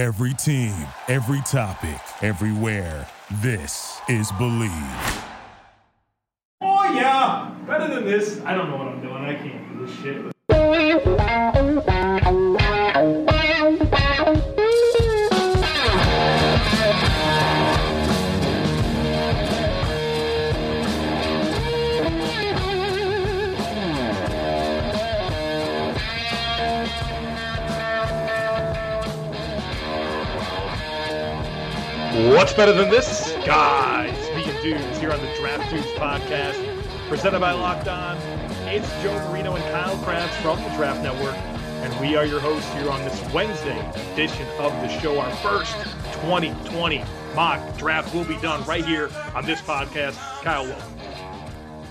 Every team, every topic, everywhere. This is Believe. Oh yeah, better than this. I don't know what I'm doing. I can't do this shit. What's better than this? Guys, being dudes here on the Draft Dudes podcast, presented by Locked On. It's Joe Marino and Kyle Crabbs from the Draft Network, and we are your hosts here on this Wednesday edition of the show. Our first 2020 mock draft will be done right here on this podcast. Kyle, welcome.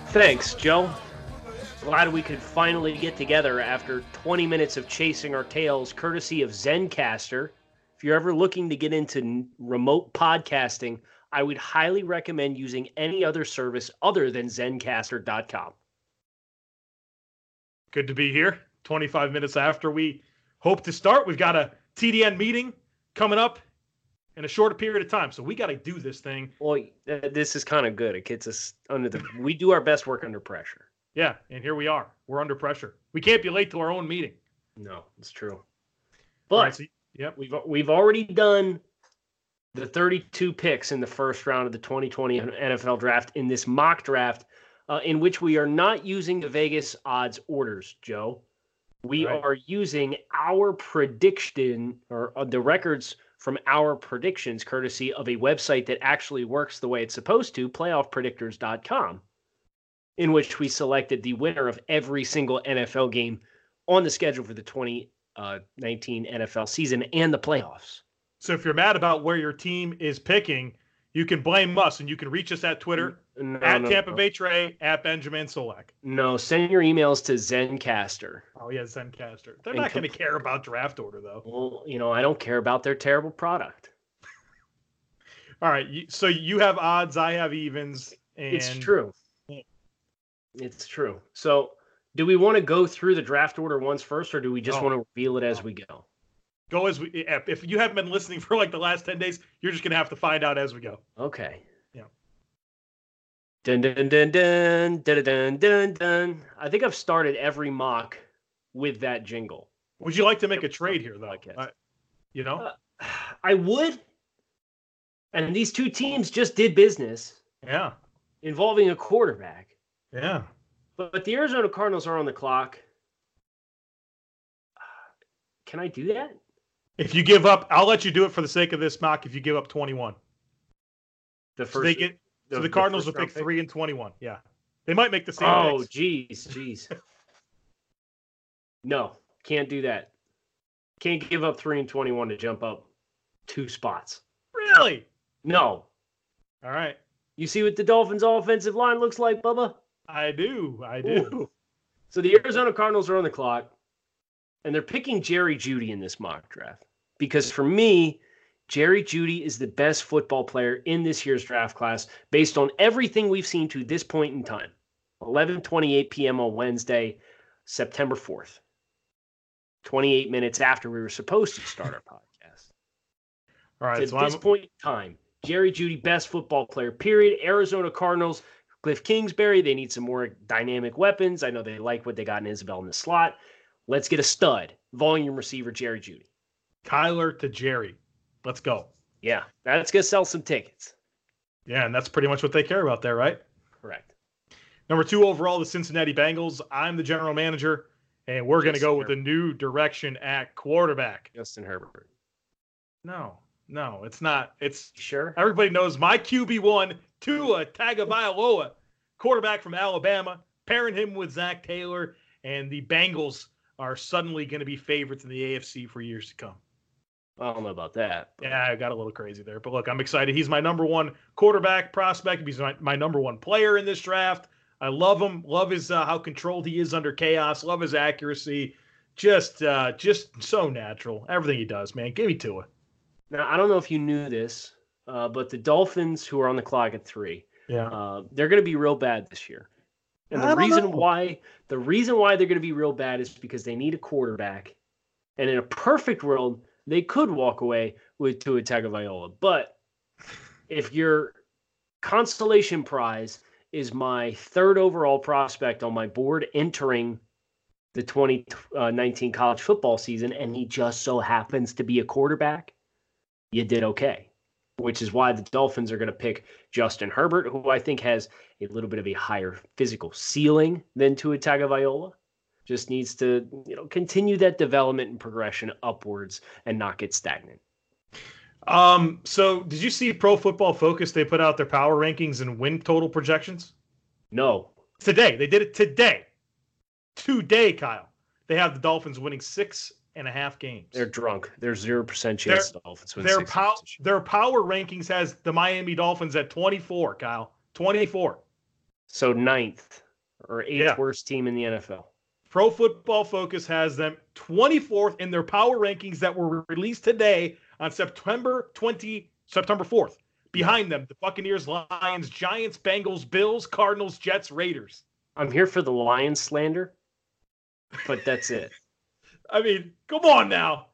Thanks, Joe. Glad we could finally get together after 20 minutes of chasing our tails, courtesy of Zencastr. If you're ever looking to get into remote podcasting, I would highly recommend using any other service other than Zencastr.com. Good to be here. 25 minutes after we hope to start. We've got a TDN meeting coming up in a shorter period of time, so we got to do this thing. Well, uh, this is kind of good. It gets us under the. We do our best work under pressure. Yeah, and here we are. We're under pressure. We can't be late to our own meeting. No, it's true. But right, so- yep. We've we've already done the 32 picks in the first round of the 2020 NFL draft in this mock draft, uh, in which we are not using the Vegas odds orders, Joe. We Right. are using our prediction or uh, the records from our predictions, courtesy of a website that actually works the way it's supposed to, playoffpredictors.com, in which we selected the winner of every single NFL game on the schedule for the 20 uh, 19 NFL season and the playoffs. So if you're mad about where your team is picking, you can blame us, and you can reach us at Twitter No, at no, Tampa no. Bay Trey at Benjamin Solak. No, send your emails to Zencastr. Oh yeah, Zencastr. They're And not going to care about draft order though. Well, you know, I don't care about their terrible product. All right, so you have odds, I have evens, and It's true. It's true. So, do we want to go through the draft order once first, or do we just Oh. want to reveal it as we go? Go as we. If you haven't been listening for like the last ten days, you're just going to have to find out as we go. Okay. Yeah. Dun dun dun dun dun dun dun dun. I think I've started every mock with that jingle. Would you like to make a trade here though? I- you know, Uh, I would. And these two teams just did business yeah, involving a quarterback. yeah. But, the Arizona Cardinals are on the clock. Can I do that? If you give up, I'll let you do it for the sake of this mock. If you give up 21, The so first. they get so the, Cardinals will first pick three and 21. Yeah, they might make the same. Oh, geez, geez. no, can't do that. Can't give up three and twenty-one to jump up two spots. really? No. All right, You see what the Dolphins' offensive line looks like, Bubba? I do, I do. Ooh. So the Arizona Cardinals are on the clock, and they're picking Jerry Jeudy in this mock draft because for me, Jerry Jeudy is the best football player in this year's draft class based on everything we've seen to this point in time. 11:28 p.m. on Wednesday, September 4th. 28 minutes after we were supposed to start our podcast. All right, At so this I'm point in time, Jerry Jeudy, best football player, period. Arizona Cardinals, Cliff Kingsbury, they need some more dynamic weapons. I know they like what they got in Isabella in the slot. Let's get a stud, volume receiver, Jerry Jeudy. Kyler to Jerry. Let's go. Yeah, that's going to sell some tickets. Yeah, and that's pretty much what they care about there, right? Correct. Number two overall, the Cincinnati Bengals. I'm the general manager, and we're going to go with a new direction at quarterback. Justin Herbert. No, no, it's not. It's sure? everybody knows my QB one, Tua Tagovailoa, quarterback from Alabama. Pairing him with Zac Taylor, and the Bengals are suddenly going to be favorites in the AFC for years to come. I don't know about that. Yeah, I got a little crazy there, but look, I'm excited. He's my number one quarterback prospect. He's my, my number one player in this draft. I love him. Love his uh, how controlled he is under chaos. Love his accuracy. Just, uh, just so natural. Everything he does, man. Give me Tua. Now, I don't know if you knew this, uh, but the Dolphins, who are on the clock at three, Yeah. uh, they're going to be real bad this year. And the reason know. why the reason why they're going to be real bad is because they need a quarterback. And in a perfect world, they could walk away with Tua Tagovailoa. But if your constellation prize is my third overall prospect on my board entering the 2019 college football season, and he just so happens to be a quarterback, you did okay. Which is why the Dolphins are going to pick Justin Herbert, who I think has a little bit of a higher physical ceiling than Tua Tagovailoa. Just needs to, you know, continue that development and progression upwards and not get stagnant. Um, so did you see Pro Football Focus? They put out their power rankings and win total projections No, today. They did it today. Today, Kyle. They have the Dolphins winning six and a half games. they're drunk. There's zero percent chance the Dolphins win their six pow- games this year. their power rankings has the Miami Dolphins at 24, Kyle. 24. So ninth or eighth Yeah. worst team in the NFL. Pro Football Focus has them 24th in their power rankings that were released today on September 20, September 4th. Behind them, the Buccaneers, Lions, Giants, Bengals, Bills, Cardinals, Jets, Raiders. I'm here for the Lions slander, but that's it. I mean, come on now.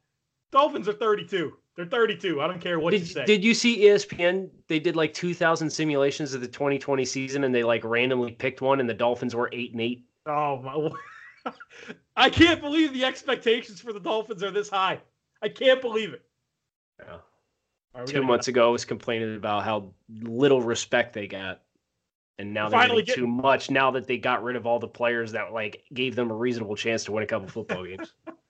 Dolphins are 32. They're 32. I don't care what you Did, say. did you see ESPN? They did like 2,000 simulations of the 2020 season, and they like randomly picked one, and the Dolphins were eight and eight. oh my! I can't believe the expectations for the Dolphins are this high. I can't believe it. Yeah. Two months ago, I was complaining about how little respect they got, and now they're Finally getting too much. Now that they got rid of all the players that like gave them a reasonable chance to win a couple football games.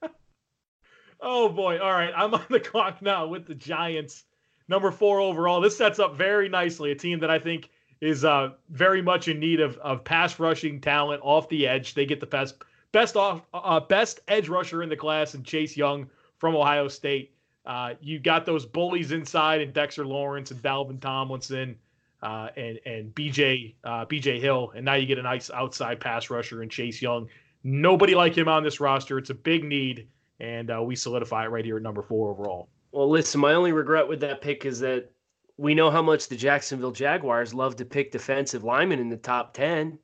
Oh boy. All right. I'm on the clock now with the Giants. Number four overall. This sets up very nicely. A team that I think is uh, very much in need of, of pass rushing talent off the edge. They get the best best off uh, best edge rusher in the class and Chase Young from Ohio State. Uh, you got those bullies inside and Dexter Lawrence and Dalvin Tomlinson uh, and and BJ uh, BJ Hill, and now you get a nice outside pass rusher in Chase Young. Nobody like him on this roster. It's a big need, and uh, we solidify it right here at number four overall. Well, listen, my only regret with that pick is that we know how much the Jacksonville Jaguars love to pick defensive linemen in the top 10,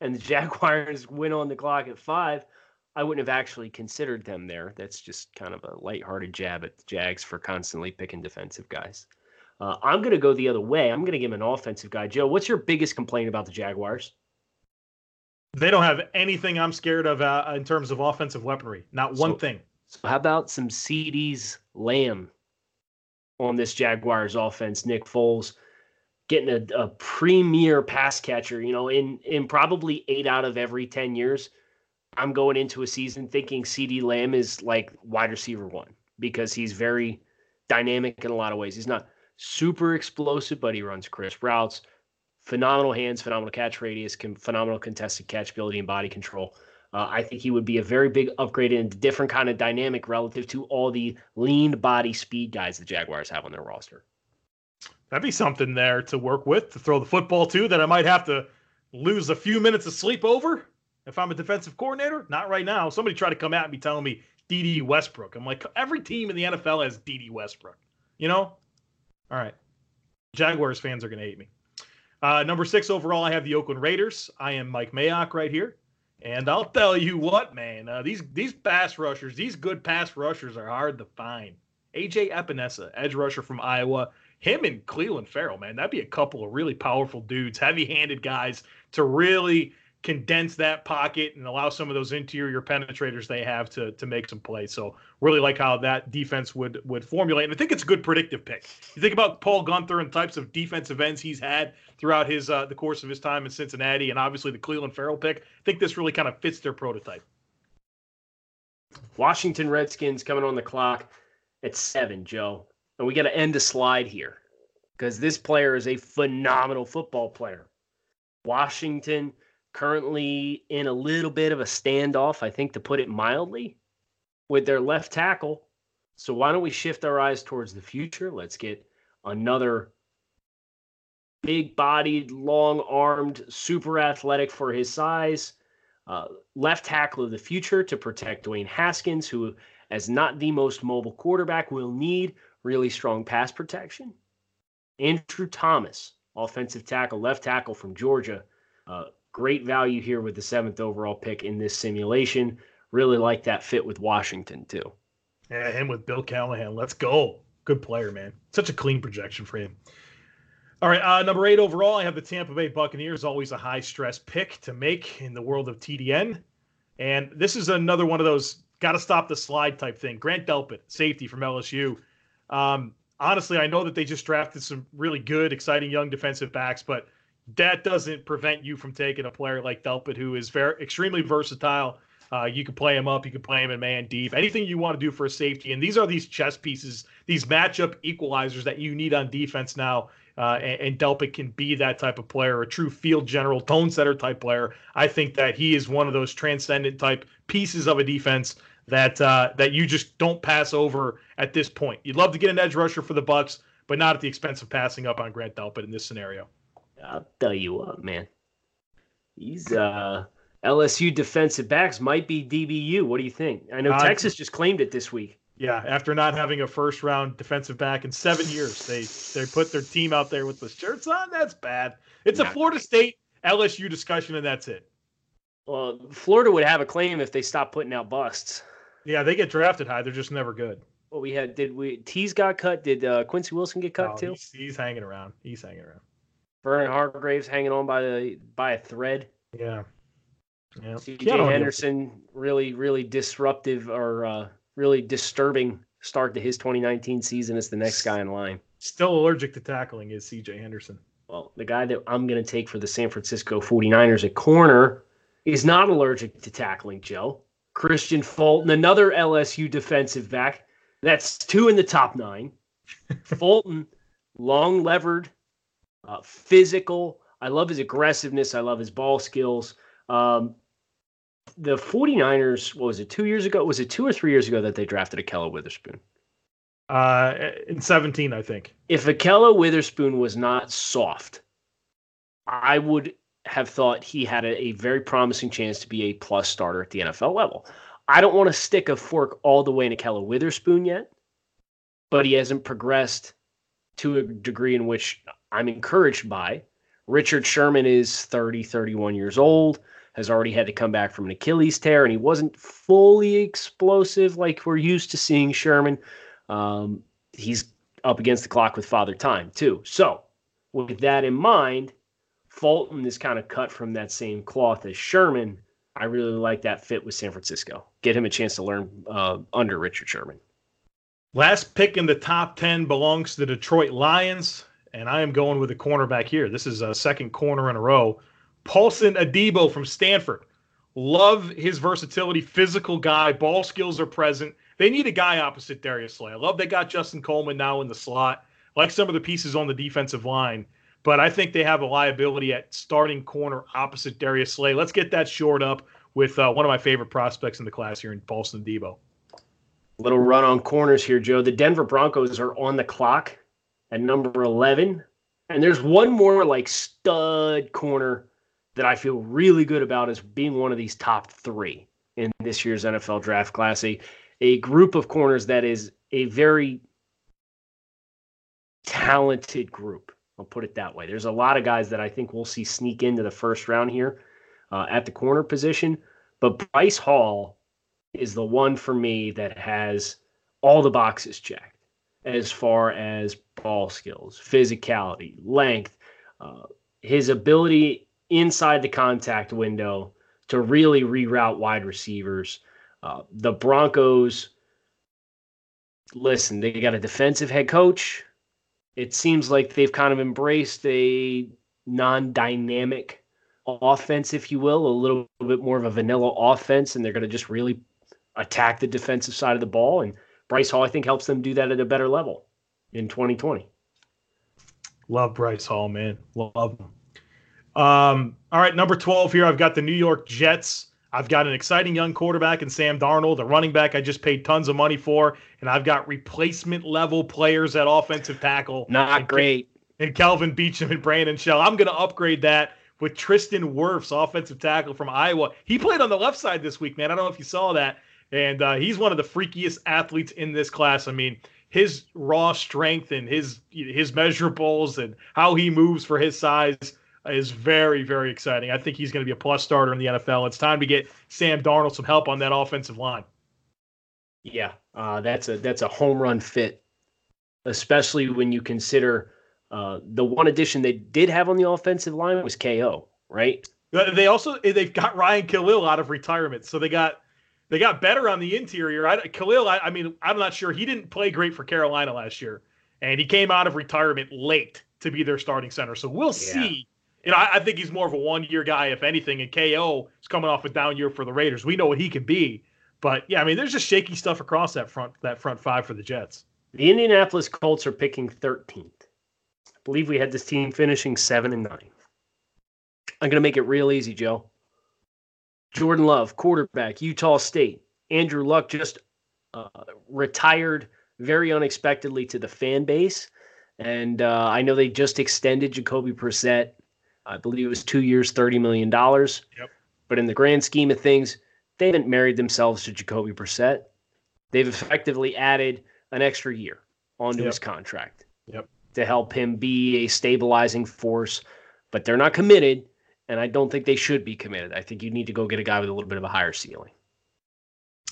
and the Jaguars went on the clock at five. I wouldn't have actually considered them there. That's just kind of a lighthearted jab at the Jags for constantly picking defensive guys. Uh, I'm going to go the other way. I'm going to give him an offensive guy. Joe, what's your biggest complaint about the Jaguars? They don't have anything I'm scared of uh, in terms of offensive weaponry. Not one So- thing. So how about some CDs Lamb on this Jaguars offense? Nick Foles getting a, a premier pass catcher. You know, in in probably eight out of every ten years, I'm going into a season thinking CeeDee Lamb is like wide receiver one because he's very dynamic in a lot of ways. He's not super explosive, but he runs crisp routes. Phenomenal hands, phenomenal catch radius, con- phenomenal contested catch ability and body control. Uh, I think he would be a very big upgrade and different kind of dynamic relative to all the lean body speed guys the Jaguars have on their roster. That'd be something there to work with to throw the football to that I might have to lose a few minutes of sleep over if I'm a defensive coordinator. Not right now. Somebody try to come at me telling me Dede Westbrook. I'm like, every team in the NFL has Dede Westbrook. You know? All right. Jaguars fans are going to hate me. Uh, number six overall, I have the Oakland Raiders. I am Mike Mayock right here. And I'll tell you what, man, uh, these these pass rushers, these good pass rushers are hard to find. AJ Epenesa, edge rusher from Iowa, him and Clelin Ferrell, man, that'd be a couple of really powerful dudes, heavy-handed guys to really condense that pocket and allow some of those interior penetrators they have to to make some plays. So really like how that defense would would formulate. And I think it's a good predictive pick. You think about Paul Guenther and types of defensive ends he's had throughout his uh, the course of his time in Cincinnati, and obviously the Clelin Ferrell pick. I think this really kind of fits their prototype. Washington Redskins coming on the clock at seven, Joe. And we got to end the slide here because this player is a phenomenal football player. Washington currently in a little bit of a standoff, I think, to put it mildly, with their left tackle. So why don't we shift our eyes towards the future? Let's get another big bodied, long armed, super athletic for his size. Uh, left tackle of the future to protect Dwayne Haskins, who, as not the most mobile quarterback, will need really strong pass protection. Andrew Thomas, offensive tackle, left tackle from Georgia. Uh, great value here with the seventh overall pick in this simulation. Really like that fit with Washington, too. Yeah, him with Bill Callahan. Let's go. Good player, man. Such a clean projection for him. All right, uh, number eight overall, I have the Tampa Bay Buccaneers. Always a high stress pick to make in the world of TDN. And this is another one of those got to stop the slide type thing. Grant Delpit, safety from LSU. Um, honestly, I know that they just drafted some really good, exciting young defensive backs, but that doesn't prevent you from taking a player like Delpit, who is very extremely versatile. Uh, you can play him up, you can play him in man deep, anything you want to do for a safety. And these are these chess pieces, these matchup equalizers that you need on defense now. Uh, and, and Delpit can be that type of player, a true field general, tone setter type player. I think that he is one of those transcendent type pieces of a defense that uh, that you just don't pass over at this point. You'd love to get an edge rusher for the Bucks, but not at the expense of passing up on Grant Delpit in this scenario. I'll tell you what, man. These uh, LSU defensive backs might be DBU. What do you think? I know Uh, Texas just claimed it this week. Yeah, after not having a first round defensive back in seven years, they they put their team out there with the shirts on. That's bad. It's a Not Florida State LSU discussion, and that's it. Well, Florida would have a claim if they stopped putting out busts. Yeah, they get drafted high. They're just never good. Well, we had did we Tease got cut? Did uh, Quincy Wilson get cut No, too? he's, he's hanging around. He's hanging around. Vernon Hargreaves hanging on by the by a thread. Yeah. Yeah. CJ Henderson really really disruptive or uh, really disturbing start to his 2019 season as the next guy in line. Still allergic to tackling is CJ Henderson. Well, the guy that I'm going to take for the San Francisco 49ers at corner is not allergic to tackling, Joe. Kristian Fulton, another LSU defensive back. That's two in the top nine. Fulton, long levered, uh, physical. I love his aggressiveness. I love his ball skills. Um, the 49ers, what was it, two years ago? Was it two or three years ago that they drafted Ahkello Witherspoon? Uh, in 17, I think. if Ahkello Witherspoon was not soft, I would have thought he had a, a very promising chance to be a plus starter at the NFL level. I don't want to stick a fork all the way in Ahkello Witherspoon yet, but he hasn't progressed to a degree in which I'm encouraged by. Richard Sherman is 30, 31 years old, has already had to come back from an Achilles tear, and he wasn't fully explosive like we're used to seeing Sherman. Um, he's up against the clock with Father Time, too. So, with that in mind, Fulton is kind of cut from that same cloth as Sherman. I really like that fit with San Francisco. Get him a chance to learn uh, under Richard Sherman. Last pick in the top 10 belongs to the Detroit Lions, and I am going with a cornerback here. This is a second corner in a row. Paulson Adebo from Stanford. Love his versatility, physical guy, ball skills are present. They need a guy opposite Darius Slay. I love they got Justin Coleman now in the slot. Like some of the pieces on the defensive line, but I think they have a liability at starting corner opposite Darius Slay. Let's get that shored up with uh, one of my favorite prospects in the class here in Paulson Adebo. Little run on corners here, Joe. The Denver Broncos are on the clock at number 11. And there's one more like stud corner that I feel really good about as being one of these top three in this year's NFL draft class. A, a group of corners that is a very talented group. I'll put it that way. There's a lot of guys that I think we'll see sneak into the first round here uh, at the corner position. But Bryce Hall is the one for me that has all the boxes checked as far as ball skills, physicality, length, uh, his ability inside the contact window to really reroute wide receivers. Uh, the Broncos, listen, they got a defensive head coach. It seems like they've kind of embraced a non dynamic offense, if you will, a little bit more of a vanilla offense, and they're going to just really attack the defensive side of the ball. And Bryce Hall, I think, helps them do that at a better level in 2020. Love Bryce Hall, man. Love him. Um, all right, number 12 here. I've got the New York Jets. I've got an exciting young quarterback in Sam Darnold, a running back I just paid tons of money for, and I've got replacement level players at offensive tackle. Not and, great. And Kelvin Beachum and Brandon Shell. I'm going to upgrade that with Tristan Wirfs, offensive tackle from Iowa. He played on the left side this week, man. I don't know if you saw that. And uh, he's one of the freakiest athletes in this class. I mean, his raw strength and his his measurables and how he moves for his size is very, very exciting. I think he's going to be a plus starter in the NFL. It's time to get Sam Darnold some help on that offensive line. Yeah, uh, that's a that's a home run fit, especially when you consider uh, the one addition they did have on the offensive line was KO, right? They also they've got Ryan Kalil out of retirement, so they got they got better on the interior. I, Kalil, I, I mean, I'm not sure he didn't play great for Carolina last year, and he came out of retirement late to be their starting center. So we'll yeah. see. You know, I, I, think he's more of a one year guy, if anything. And KO is coming off a down year for the Raiders. We know what he can be. But yeah, I mean, there's just shaky stuff across that front that front five for the Jets. The Indianapolis Colts are picking 13th. I believe we had this team finishing seven and nine. I'm going to make it real easy, Joe. Jordan Love, quarterback, Utah State. Andrew Luck just uh, retired very unexpectedly to the fan base. And uh, I know they just extended Jacoby Brissett. I believe it was two years, $30 million. Yep. But in the grand scheme of things, they haven't married themselves to Jacoby Brissett. They've effectively added an extra year onto yep. his contract yep. to help him be a stabilizing force. But they're not committed, and I don't think they should be committed. I think you need to go get a guy with a little bit of a higher ceiling.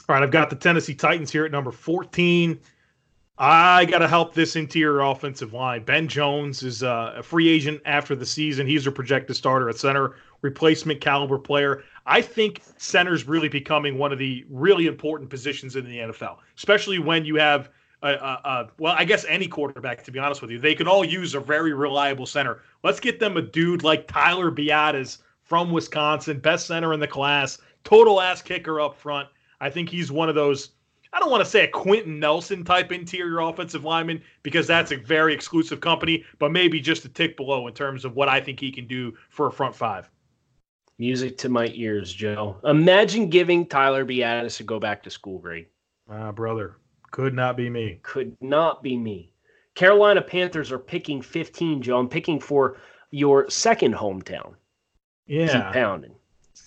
All right, I've got the Tennessee Titans here at number 14. I got to help this interior offensive line. Ben Jones is uh, a free agent after the season. He's a projected starter at center, replacement caliber player. I think center's really becoming one of the really important positions in the NFL, especially when you have a, a, a, well, I guess any quarterback, to be honest with you, they can all use a very reliable center. Let's get them a dude like Tyler Biadasz from Wisconsin, best center in the class, total ass kicker up front. I think he's one of those I don't want to say a Quenton Nelson type interior offensive lineman because that's a very exclusive company, but maybe just a tick below in terms of what I think he can do for a front five. Music to my ears, Joe. Imagine giving Tyler Biadasz a go back to school grade. Ah, brother. Could not be me. Could not be me. Carolina Panthers are picking 15, Joe. I'm picking for your second hometown. Yeah. Keep pounding.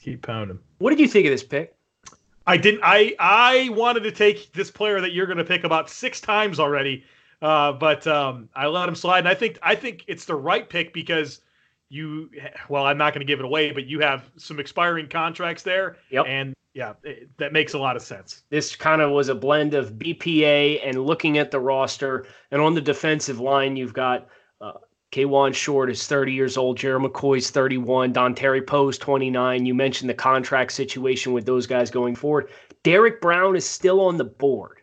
keep pounding. What did you think of this pick? I didn't. I I wanted to take this player that you're going to pick about six times already, uh, but um, I let him slide. And I think I think it's the right pick because you. Well, I'm not going to give it away, but you have some expiring contracts there, yep. and yeah, it, that makes a lot of sense. This kind of was a blend of BPA and looking at the roster, and on the defensive line, you've got. Uh, Kawann Short is 30 years old. Gerald McCoy's 31. Dontari Poe's 29. You mentioned the contract situation with those guys going forward. Derrick Brown is still on the board.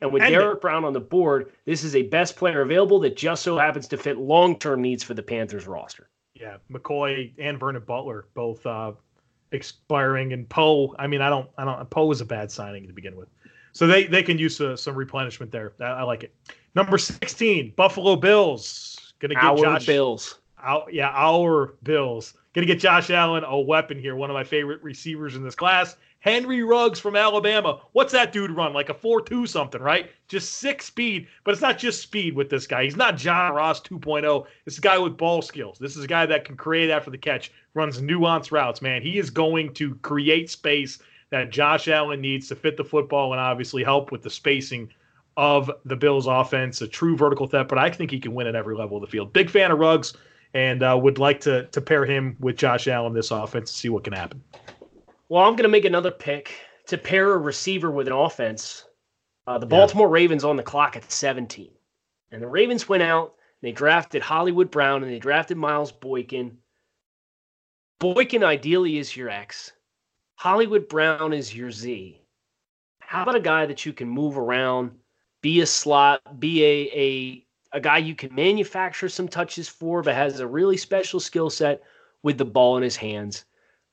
And with and Derrick Brown on the board, this is a best player available that just so happens to fit long term needs for the Panthers roster. Yeah, McCoy and Vernon Butler both uh, expiring, and Poe. I mean, I don't, I don't. Poe was a bad signing to begin with, so they they can use uh, some replenishment there. I, I like it. Number sixteen, Buffalo Bills. Gonna get our Josh Bills. Our, yeah, our Bills. Gonna get Josh Allen a weapon here. One of my favorite receivers in this class. Henry Ruggs from Alabama. What's that dude run? Like a 4-2 something, right? Just six speed, but it's not just speed with this guy. He's not John Ross 2.0. It's a guy with ball skills. This is a guy that can create after the catch, runs nuanced routes, man. He is going to create space that Josh Allen needs to fit the football and obviously help with the spacing of the Bills offense, a true vertical threat, but I think he can win at every level of the field. Big fan of Ruggs and uh, would like to to pair him with Josh Allen this offense to see what can happen. Well, I'm going to make another pick to pair a receiver with an offense. Uh, the Baltimore yeah. Ravens on the clock at 17. And the Ravens went out, they drafted Hollywood Brown, and they drafted Miles Boykin. Boykin ideally is your X. Hollywood Brown is your Z. How about a guy that you can move around, be a slot, be a a a guy you can manufacture some touches for, but has a really special skill set with the ball in his hands.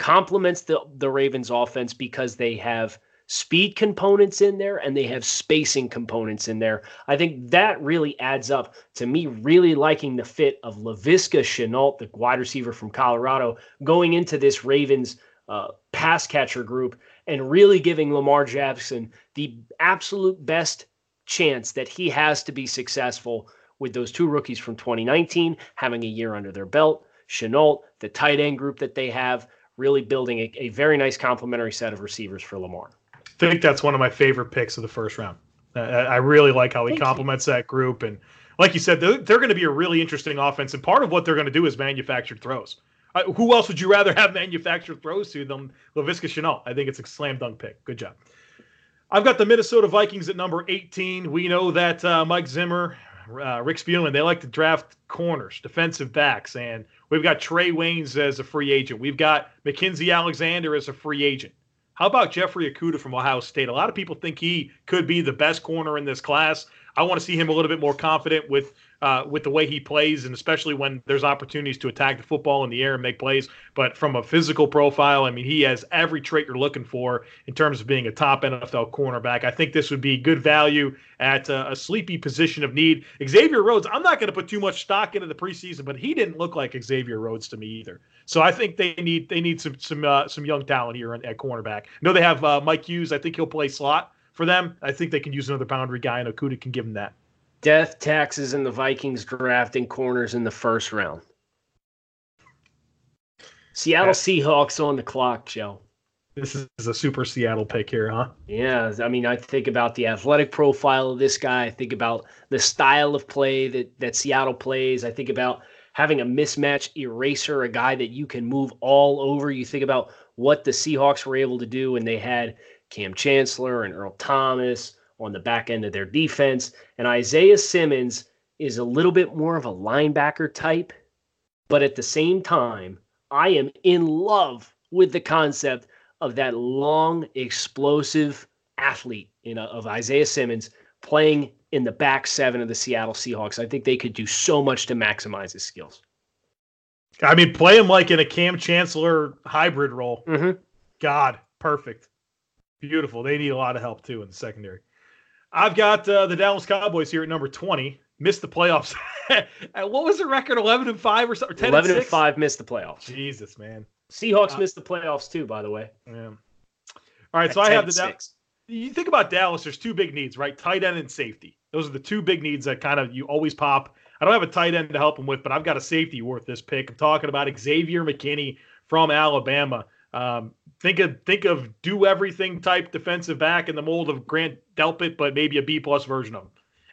Complements the the Ravens offense because they have speed components in there and they have spacing components in there. I think that really adds up to me really liking the fit of Laviska Shenault, the wide receiver from Colorado, going into this Ravens uh, pass catcher group and really giving Lamar Jackson the absolute best chance that he has to be successful with those two rookies from 2019 having a year under their belt. Shenault, the tight end group that they have, really building a, a very nice complementary set of receivers for Lamar. I think that's one of my favorite picks of the first round. I really like how he Thank complements you. that group. And like you said, they're, they're going to be a really interesting offense. And part of what they're going to do is manufactured throws. Uh, who else would you rather have manufactured throws to than Laviska Shenault? I think it's a slam dunk pick. Good job. I've got the Minnesota Vikings at number 18. We know that uh, Mike Zimmer, uh, Rick Spielman, they like to draft corners, defensive backs, and we've got Trae Waynes as a free agent. We've got Mackensie Alexander as a free agent. How about Jeffrey Okudah from Ohio State? A lot of people think he could be the best corner in this class. I want to see him a little bit more confident with uh, with the way he plays, and especially when there's opportunities to attack the football in the air and make plays. But from a physical profile, I mean, he has every trait you're looking for in terms of being a top NFL cornerback. I think this would be good value at a, a sleepy position of need. Xavier Rhodes, I'm not going to put too much stock into the preseason, but he didn't look like Xavier Rhodes to me either. So I think they need they need some some uh, some young talent here at cornerback. Know they have uh, Mike Hughes. I think he'll play slot for them. I think they can use another boundary guy, and Okudah can give them that death taxes and the Vikings drafting corners in the first round. Seattle Seahawks on the clock, Joe. This is a super Seattle pick here, huh? Yeah, I mean, I think about the athletic profile of this guy. I think about the style of play that that Seattle plays. I think about having a mismatch eraser, a guy that you can move all over. You think about what the Seahawks were able to do when they had Kam Chancellor and Earl Thomas, on the back end of their defense. And Isaiah Simmons is a little bit more of a linebacker type, but at the same time, I am in love with the concept of that long, explosive athlete you know, of Isaiah Simmons playing in the back seven of the Seattle Seahawks. I think they could do so much to maximize his skills. I mean, play him like in a Kam Chancellor hybrid role. Mm-hmm. God, perfect. Beautiful. They need a lot of help too in the secondary. I've got uh, the Dallas Cowboys here at number 20. Missed the playoffs. what was the record? 11 and 5 or something? 11 and, and 5 missed the playoffs. Jesus, man. Seahawks uh, missed the playoffs too, by the way. Yeah. All right, at so I have the Dallas. You think about Dallas, there's two big needs, right? Tight end and safety. Those are the two big needs that kind of you always pop. I don't have a tight end to help him with, but I've got a safety worth this pick. I'm talking about Xavier McKinney from Alabama. Um, think of think of do everything type defensive back in the mold of Grant Delpit, but maybe a B plus version of him.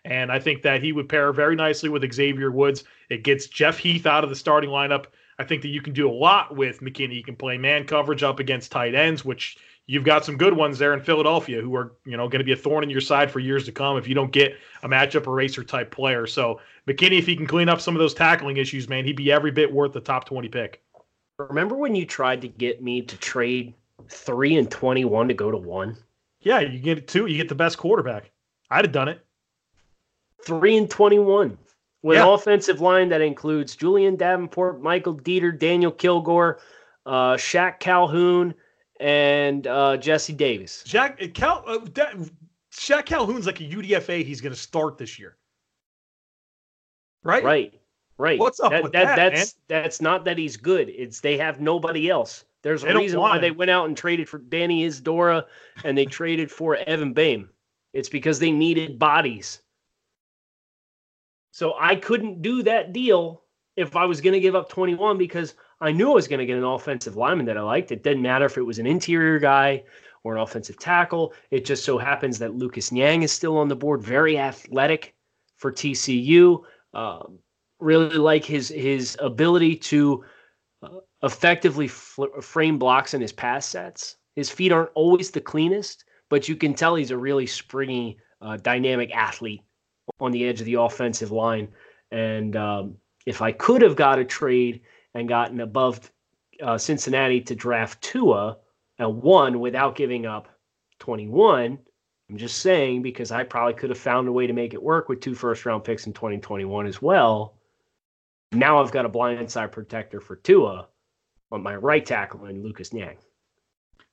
And I think that he would pair very nicely with Xavier Woods. It gets Jeff Heath out of the starting lineup. I think that you can do a lot with McKinney. You can play man coverage up against tight ends, which you've got some good ones there in Philadelphia who are, you know, going to be a thorn in your side for years to come if you don't get a matchup eraser type player. So McKinney, if he can clean up some of those tackling issues, man, he'd be every bit worth the top 20 pick. Remember when you tried to get me to trade three and twenty-one to go to one? Yeah, you get two. You get the best quarterback. I'd have done it. Three and twenty-one with yeah. an offensive line that includes Julian Davenport, Michael Deiter, Daniel Kilgore, uh, Shaq Calhoun, and uh, Jesse Davis. Jack uh, Cal, uh, that, Shaq Calhoun's like a UDFA. He's going to start this year, right? Right. Right. What's up that, with that? that that's man? that's not that he's good. It's they have nobody else. There's a reason why they went out and traded for Danny Isidora and they traded for Evan Boehm. It's because they needed bodies. So I couldn't do that deal if I was going to give up 21 because I knew I was going to get an offensive lineman that I liked. It didn't matter if it was an interior guy or an offensive tackle. It just so happens that Lucas Niang is still on the board, very athletic for TCU. Um, really like his his ability to uh, effectively fl- frame blocks in his pass sets. His feet aren't always the cleanest, but you can tell he's a really springy, uh, dynamic athlete on the edge of the offensive line. And um, if I could have got a trade and gotten above uh, Cincinnati to draft Tua and one without giving up 21, I'm just saying because I probably could have found a way to make it work with two first round picks in 2021 as well. Now I've got a blindside protector for Tua on my right tackle and Lucas Niang.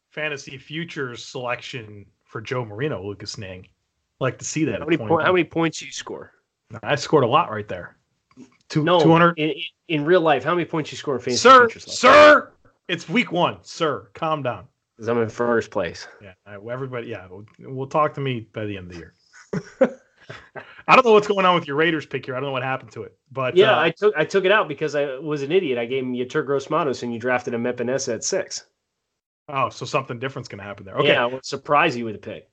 Fantasy futures selection for Joe Marino, Lucas Niang. Like to see that. How many, po- how many points you score? I scored a lot right there. Two, no, 200. In, in real life, how many points you score in fantasy sir, futures? Sir, it's week one. Sir, calm down. Because I'm in first place. Yeah, everybody. Yeah, we'll, we'll talk to me by the end of the year. I don't know what's going on with your Raiders pick here. I don't know what happened to it, but yeah, uh, I took I took it out because I was an idiot. I gave him Yetur Gross-Matos and you drafted him Epenesa at six. Oh, so something different's going to happen there. Okay, yeah, I will surprise you with a pick.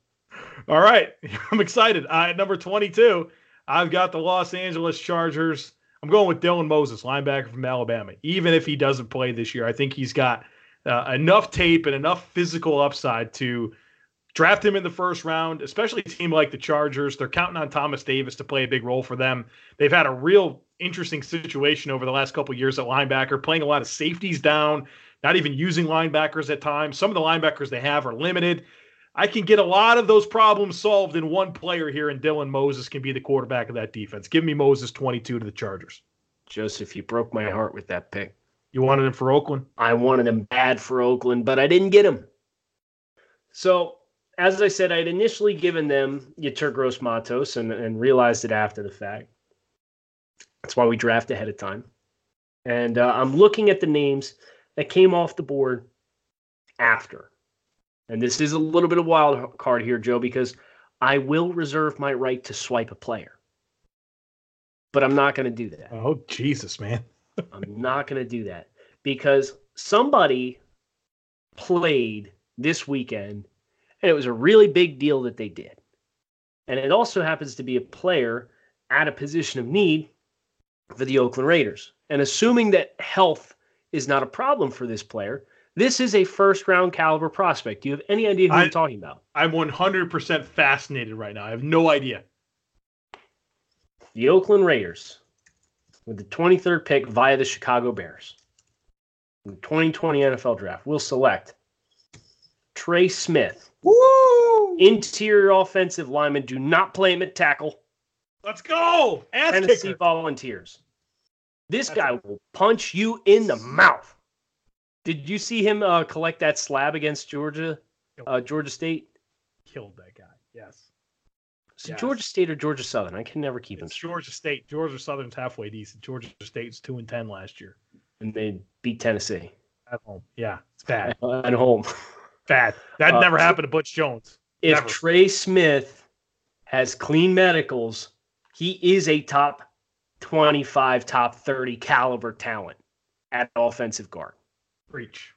All right, I'm excited. Uh, at number 22, I've got the Los Angeles Chargers. I'm going with Dylan Moses, linebacker from Alabama. Even if he doesn't play this year, I think he's got uh, enough tape and enough physical upside to Draft him in the first round, especially a team like the Chargers. They're counting on Thomas Davis to play a big role for them. They've had a real interesting situation over the last couple years at linebacker, playing a lot of safeties down, not even using linebackers at times. Some of the linebackers they have are limited. I can get a lot of those problems solved in one player here, and Dylan Moses can be the quarterback of that defense. Give me Moses 22 to the Chargers. Joseph, you broke my heart with that pick. You wanted him for Oakland? I wanted him bad for Oakland, but I didn't get him. So, as I said, I'd initially given them Gross Matos and, and realized it after the fact. That's why we draft ahead of time. And uh, I'm looking at the names that came off the board after. And this is a little bit of wild card here, Joe, because I will reserve my right to swipe a player. But I'm not going to do that. Oh, Jesus, man. I'm not going to do that because somebody played this weekend and it was a really big deal that they did. And it also happens to be a player at a position of need for the Oakland Raiders. And assuming that health is not a problem for this player, this is a first round caliber prospect. Do you have any idea who I, am talking about? I'm 100% fascinated right now. I have no idea. The Oakland Raiders, with the 23rd pick via the Chicago Bears, in the 2020 NFL Draft, will select Trey Smith. Woo! Interior offensive lineman. Do not play him at tackle. Let's go. Ass Tennessee kicker. Volunteers. This That's guy will punch you in the mouth. Did you see him uh, collect that slab against Georgia, uh, Georgia State? Killed that guy. Yes. So yes. Georgia State or Georgia Southern? I can never keep it's them. Georgia State. Georgia Southern's halfway decent. Georgia State's two and ten last year, and they beat Tennessee at home. Yeah, it's bad at home. Bad. That uh, never happened to Butch Jones. If never. Trey Smith has clean medicals, he is a top 25, top 30 caliber talent at offensive guard. Preach.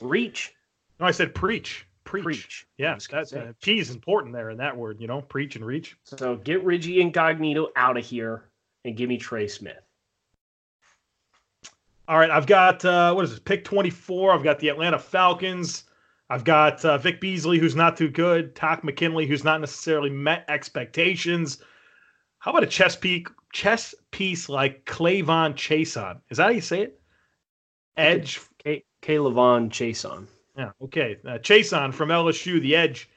Reach. No, I said preach. Preach. Preach. Yeah, that's uh, P is important there in that word, you know, preach and reach. So get Reggie Incognito out of here and give me Trey Smith. All right, I've got uh, what is this? Pick 24. I've got the Atlanta Falcons. I've got uh, Vic Beasley, who's not too good. Takk McKinley, who's not necessarily met expectations. How about a chess piece, chess piece like K'Lavon Chaisson? Is that how you say it? Edge. K. K. Levon Yeah. Okay. Uh, Chaisson from LSU, the Edge,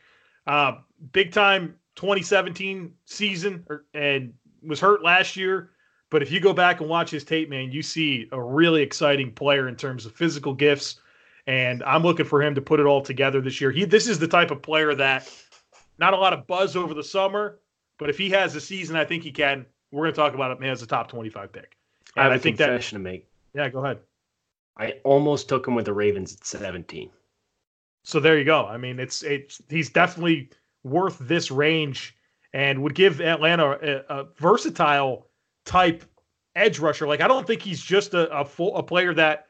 uh, big time 2017 season, or, er, and was hurt last year. But if you go back and watch his tape, man, you see a really exciting player in terms of physical gifts. And I'm looking for him to put it all together this year. He this is the type of player that not a lot of buzz over the summer, but if he has a season, I think he can. We're going to talk about him as a top 25 pick. And I have a I think confession that, to make. Yeah, go ahead. I almost took him with the Ravens at 17. So there you go. I mean, it's it's he's definitely worth this range and would give Atlanta a, a versatile type edge rusher. Like I don't think he's just a, a full a player that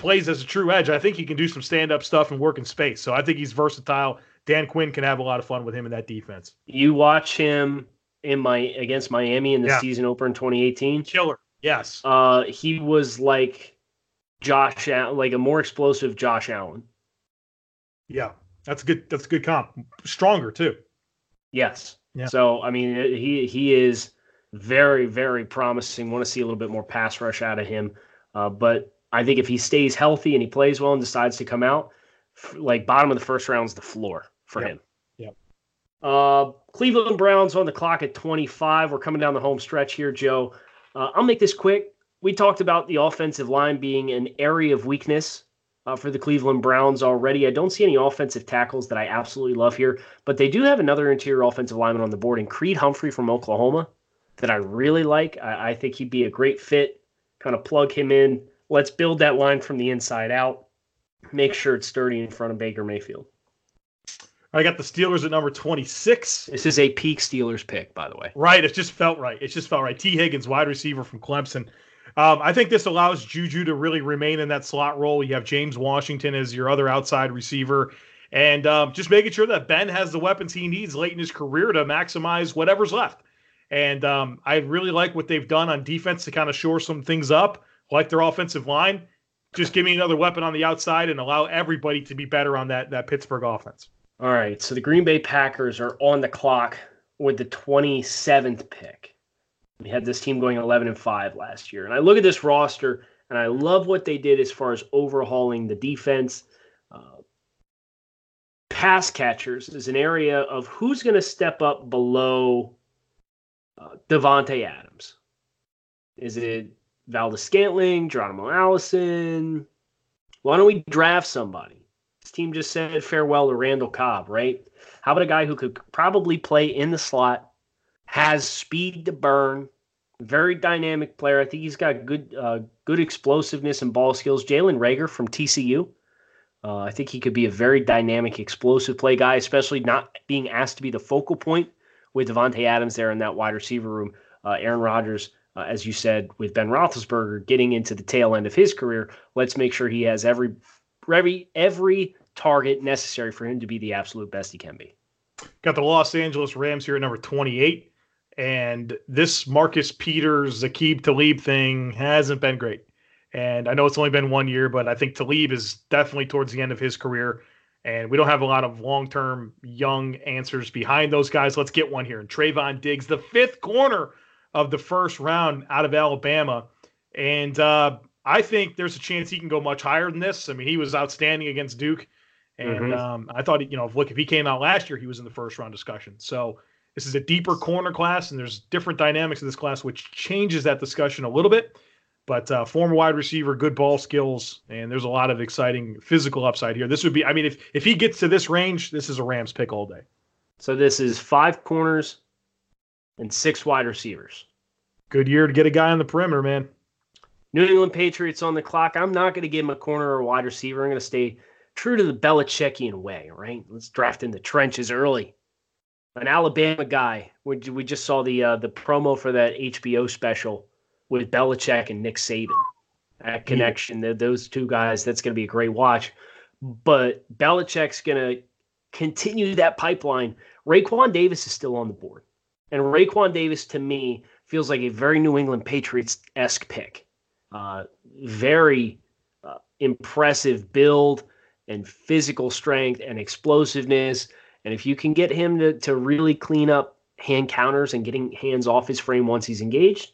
plays as a true edge. I think he can do some stand up stuff and work in space. So I think he's versatile. Dan Quinn can have a lot of fun with him in that defense. You watch him in my against Miami in the yeah. season opener in 2018. Killer. Yes. Uh, he was like Josh, like a more explosive Josh Allen. Yeah, that's a good. That's a good comp. Stronger too. Yes. Yeah. So I mean, he he is very very promising. Want to see a little bit more pass rush out of him. Uh, but I think if he stays healthy and he plays well and decides to come out, like bottom of the first round is the floor for yep. him. Yep. Uh, Cleveland Browns on the clock at 25. We're coming down the home stretch here, Joe. Uh, I'll make this quick. We talked about the offensive line being an area of weakness uh, for the Cleveland Browns already. I don't see any offensive tackles that I absolutely love here, but they do have another interior offensive lineman on the board, and Creed Humphrey from Oklahoma that I really like. I, I think he'd be a great fit. Kind of plug him in. Let's build that line from the inside out. Make sure it's sturdy in front of Baker Mayfield. I got the Steelers at number 26. This is a peak Steelers pick, by the way. Right. It just felt right. It just felt right. Tee Higgins, wide receiver from Clemson. Um, I think this allows Juju to really remain in that slot role. You have James Washington as your other outside receiver. And um, just making sure that Ben has the weapons he needs late in his career to maximize whatever's left. And um, I really like what they've done on defense to kind of shore some things up, like their offensive line. Just give me another weapon on the outside and allow everybody to be better on that that Pittsburgh offense. All right, so the Green Bay Packers are on the clock with the 27th pick. We had this team going 11 and 5 last year. And I look at this roster and I love what they did as far as overhauling the defense. Uh, pass catchers is an area of who's going to step up below uh, Davante Adams. Is it Valdes-Scantling, Geronimo Allison? Why don't we draft somebody? This team just said farewell to Randall Cobb, right? How about a guy who could probably play in the slot, has speed to burn, very dynamic player. I think he's got good uh, good explosiveness and ball skills. Jalen Reagor from TCU. Uh, I think he could be a very dynamic, explosive play guy, especially not being asked to be the focal point with Davante Adams there in that wide receiver room. Uh, Aaron Rodgers, uh, as you said, with Ben Roethlisberger getting into the tail end of his career, let's make sure he has every every every target necessary for him to be the absolute best he can be. Got the Los Angeles Rams here at number 28. And this Marcus Peters, Aqib Talib thing hasn't been great. And I know it's only been one year, but I think Talib is definitely towards the end of his career. And we don't have a lot of long term young answers behind those guys. Let's get one here. And Trevon Diggs, the fifth corner of the first round out of Alabama. And uh, I think there's a chance he can go much higher than this. I mean, he was outstanding against Duke. And mm-hmm. um, I thought, you know, look, if he came out last year, he was in the first round discussion. So this is a deeper corner class, and there's different dynamics in this class, which changes that discussion a little bit. But uh, former wide receiver, good ball skills, and there's a lot of exciting physical upside here. This would be, I mean, if if he gets to this range, this is a Rams pick all day. So this is five corners and six wide receivers. Good year to get a guy on the perimeter, man. New England Patriots on the clock. I'm not going to give him a corner or a wide receiver. I'm going to stay true to the Belichickian way, right? Let's draft in the trenches early. An Alabama guy. We, we just saw the uh, the promo for that HBO special with Belichick and Nick Saban. That connection, yeah. those two guys, that's going to be a great watch. But Belichick's going to continue that pipeline. Raekwon Davis is still on the board. And Raekwon Davis, to me, feels like a very New England Patriots esque pick. Uh, very uh, impressive build and physical strength and explosiveness. And if you can get him to, to really clean up hand counters and getting hands off his frame once he's engaged,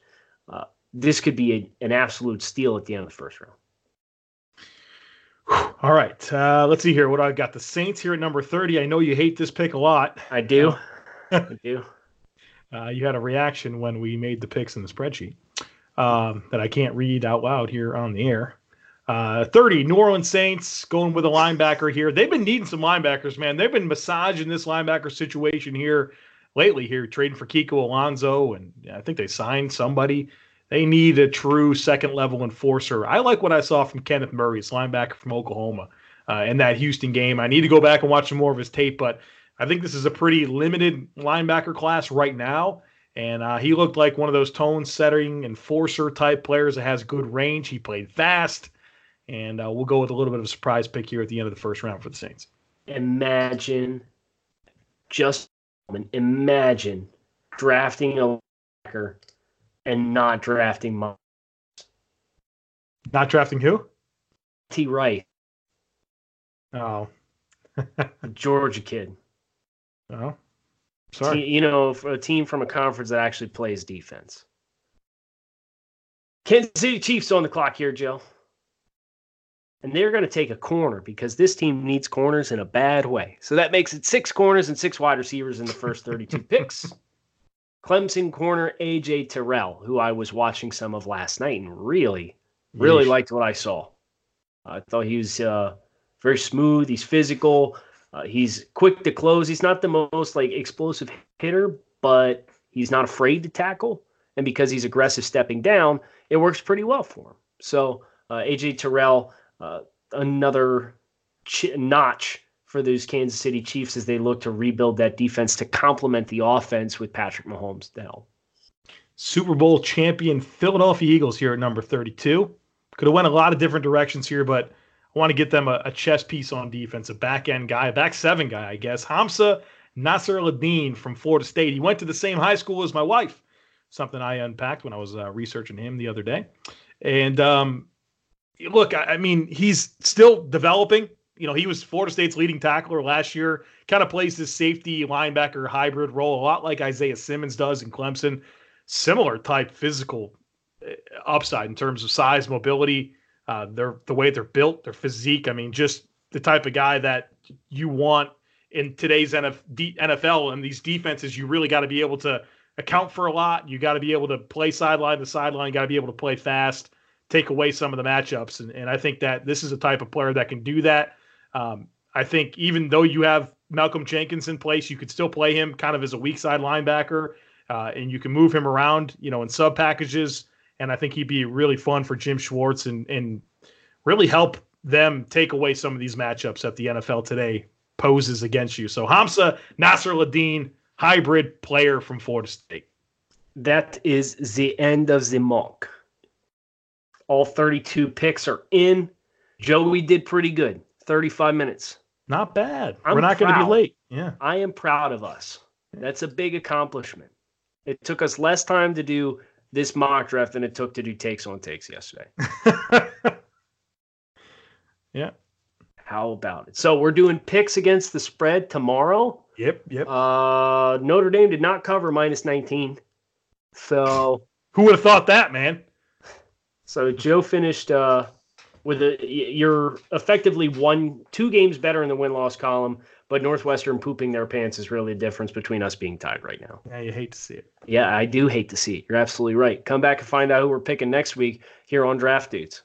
uh, this could be a, an absolute steal at the end of the first round. All right. Uh, let's see here. What I've got the Saints here at number 30. I know you hate this pick a lot. I do. I do. Uh, you had a reaction when we made the picks in the spreadsheet um, that I can't read out loud here on the air. Uh, 30, New Orleans Saints going with a linebacker here. They've been needing some linebackers, man. They've been massaging this linebacker situation here lately, here, trading for Kiko Alonso, and I think they signed somebody. They need a true second level enforcer. I like what I saw from Kenneth Murray, his linebacker from Oklahoma, uh, in that Houston game. I need to go back and watch some more of his tape, but I think this is a pretty limited linebacker class right now. And uh, he looked like one of those tone setting enforcer type players that has good range. He played fast. And uh, we'll go with a little bit of a surprise pick here at the end of the first round for the Saints. Imagine, just imagine drafting a linebacker and not drafting. Not drafting who? T. Wright. Oh. A Georgia kid. Oh. Sorry. You know, a team from a conference that actually plays defense. Kansas City Chiefs on the clock here, Joe and they're going to take a corner because this team needs corners in a bad way. So that makes it six corners and six wide receivers in the first 32 picks. Clemson corner AJ Terrell, who I was watching some of last night and really, really Yeesh. liked what I saw. I thought he was uh, very smooth. He's physical. Uh, he's quick to close. He's not the most like explosive hitter, but he's not afraid to tackle. And because he's aggressive stepping down, it works pretty well for him. So uh, AJ Terrell, uh, another ch- notch for those Kansas City Chiefs as they look to rebuild that defense to complement the offense with Patrick Mahomes to help. Super Bowl champion Philadelphia Eagles here at number 32. Could have went a lot of different directions here, but want to get them a, a chess piece on defense, a back end guy, a back seven guy, I guess. Hamsah Nasirildeen from Florida State. He went to the same high school as my wife, something I unpacked when I was uh, researching him the other day. And um, look, I, I mean, he's still developing. You know, he was Florida State's leading tackler last year. Kind of plays this safety linebacker hybrid role, a lot like Isaiah Simmons does in Clemson. Similar type physical uh, upside in terms of size, mobility, uh, their the way they're built, their physique. I mean, just the type of guy that you want in today's NFL and these defenses. You really got to be able to account for a lot. You got to be able to play sideline to sideline. You got to be able to play fast, take away some of the matchups. And, and I think that this is a type of player that can do that. Um, I think even though you have Malcolm Jenkins in place, you could still play him kind of as a weak side linebacker, uh, and you can move him around, you know, in sub packages. And I think he'd be really fun for Jim Schwartz and and really help them take away some of these matchups that the NFL today poses against you. So Hamsah Ladine, hybrid player from Florida State. That is the end of the mock. All 32 picks are in. Joey did pretty good. 35 minutes. Not bad. I'm We're not going to be late. Yeah. I am proud of us. That's a big accomplishment. It took us less time to do this mock draft than it took to do takes on takes yesterday. yeah. How about it? So we're doing picks against the spread tomorrow. Yep, yep. Uh, Notre Dame did not cover minus 19. So who would have thought that, man? So Joe finished uh, with a you're effectively one two games better in the win loss column, but Northwestern pooping their pants is really the difference between us being tied right now. Yeah, you hate to see it. Yeah, I do hate to see it. You're absolutely right. Come back and find out who we're picking next week here on Draft Dudes.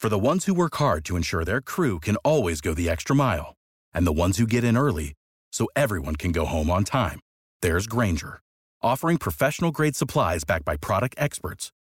For the ones who work hard to ensure their crew can always go the extra mile, and the ones who get in early so everyone can go home on time, there's Grainger, offering professional grade supplies backed by product experts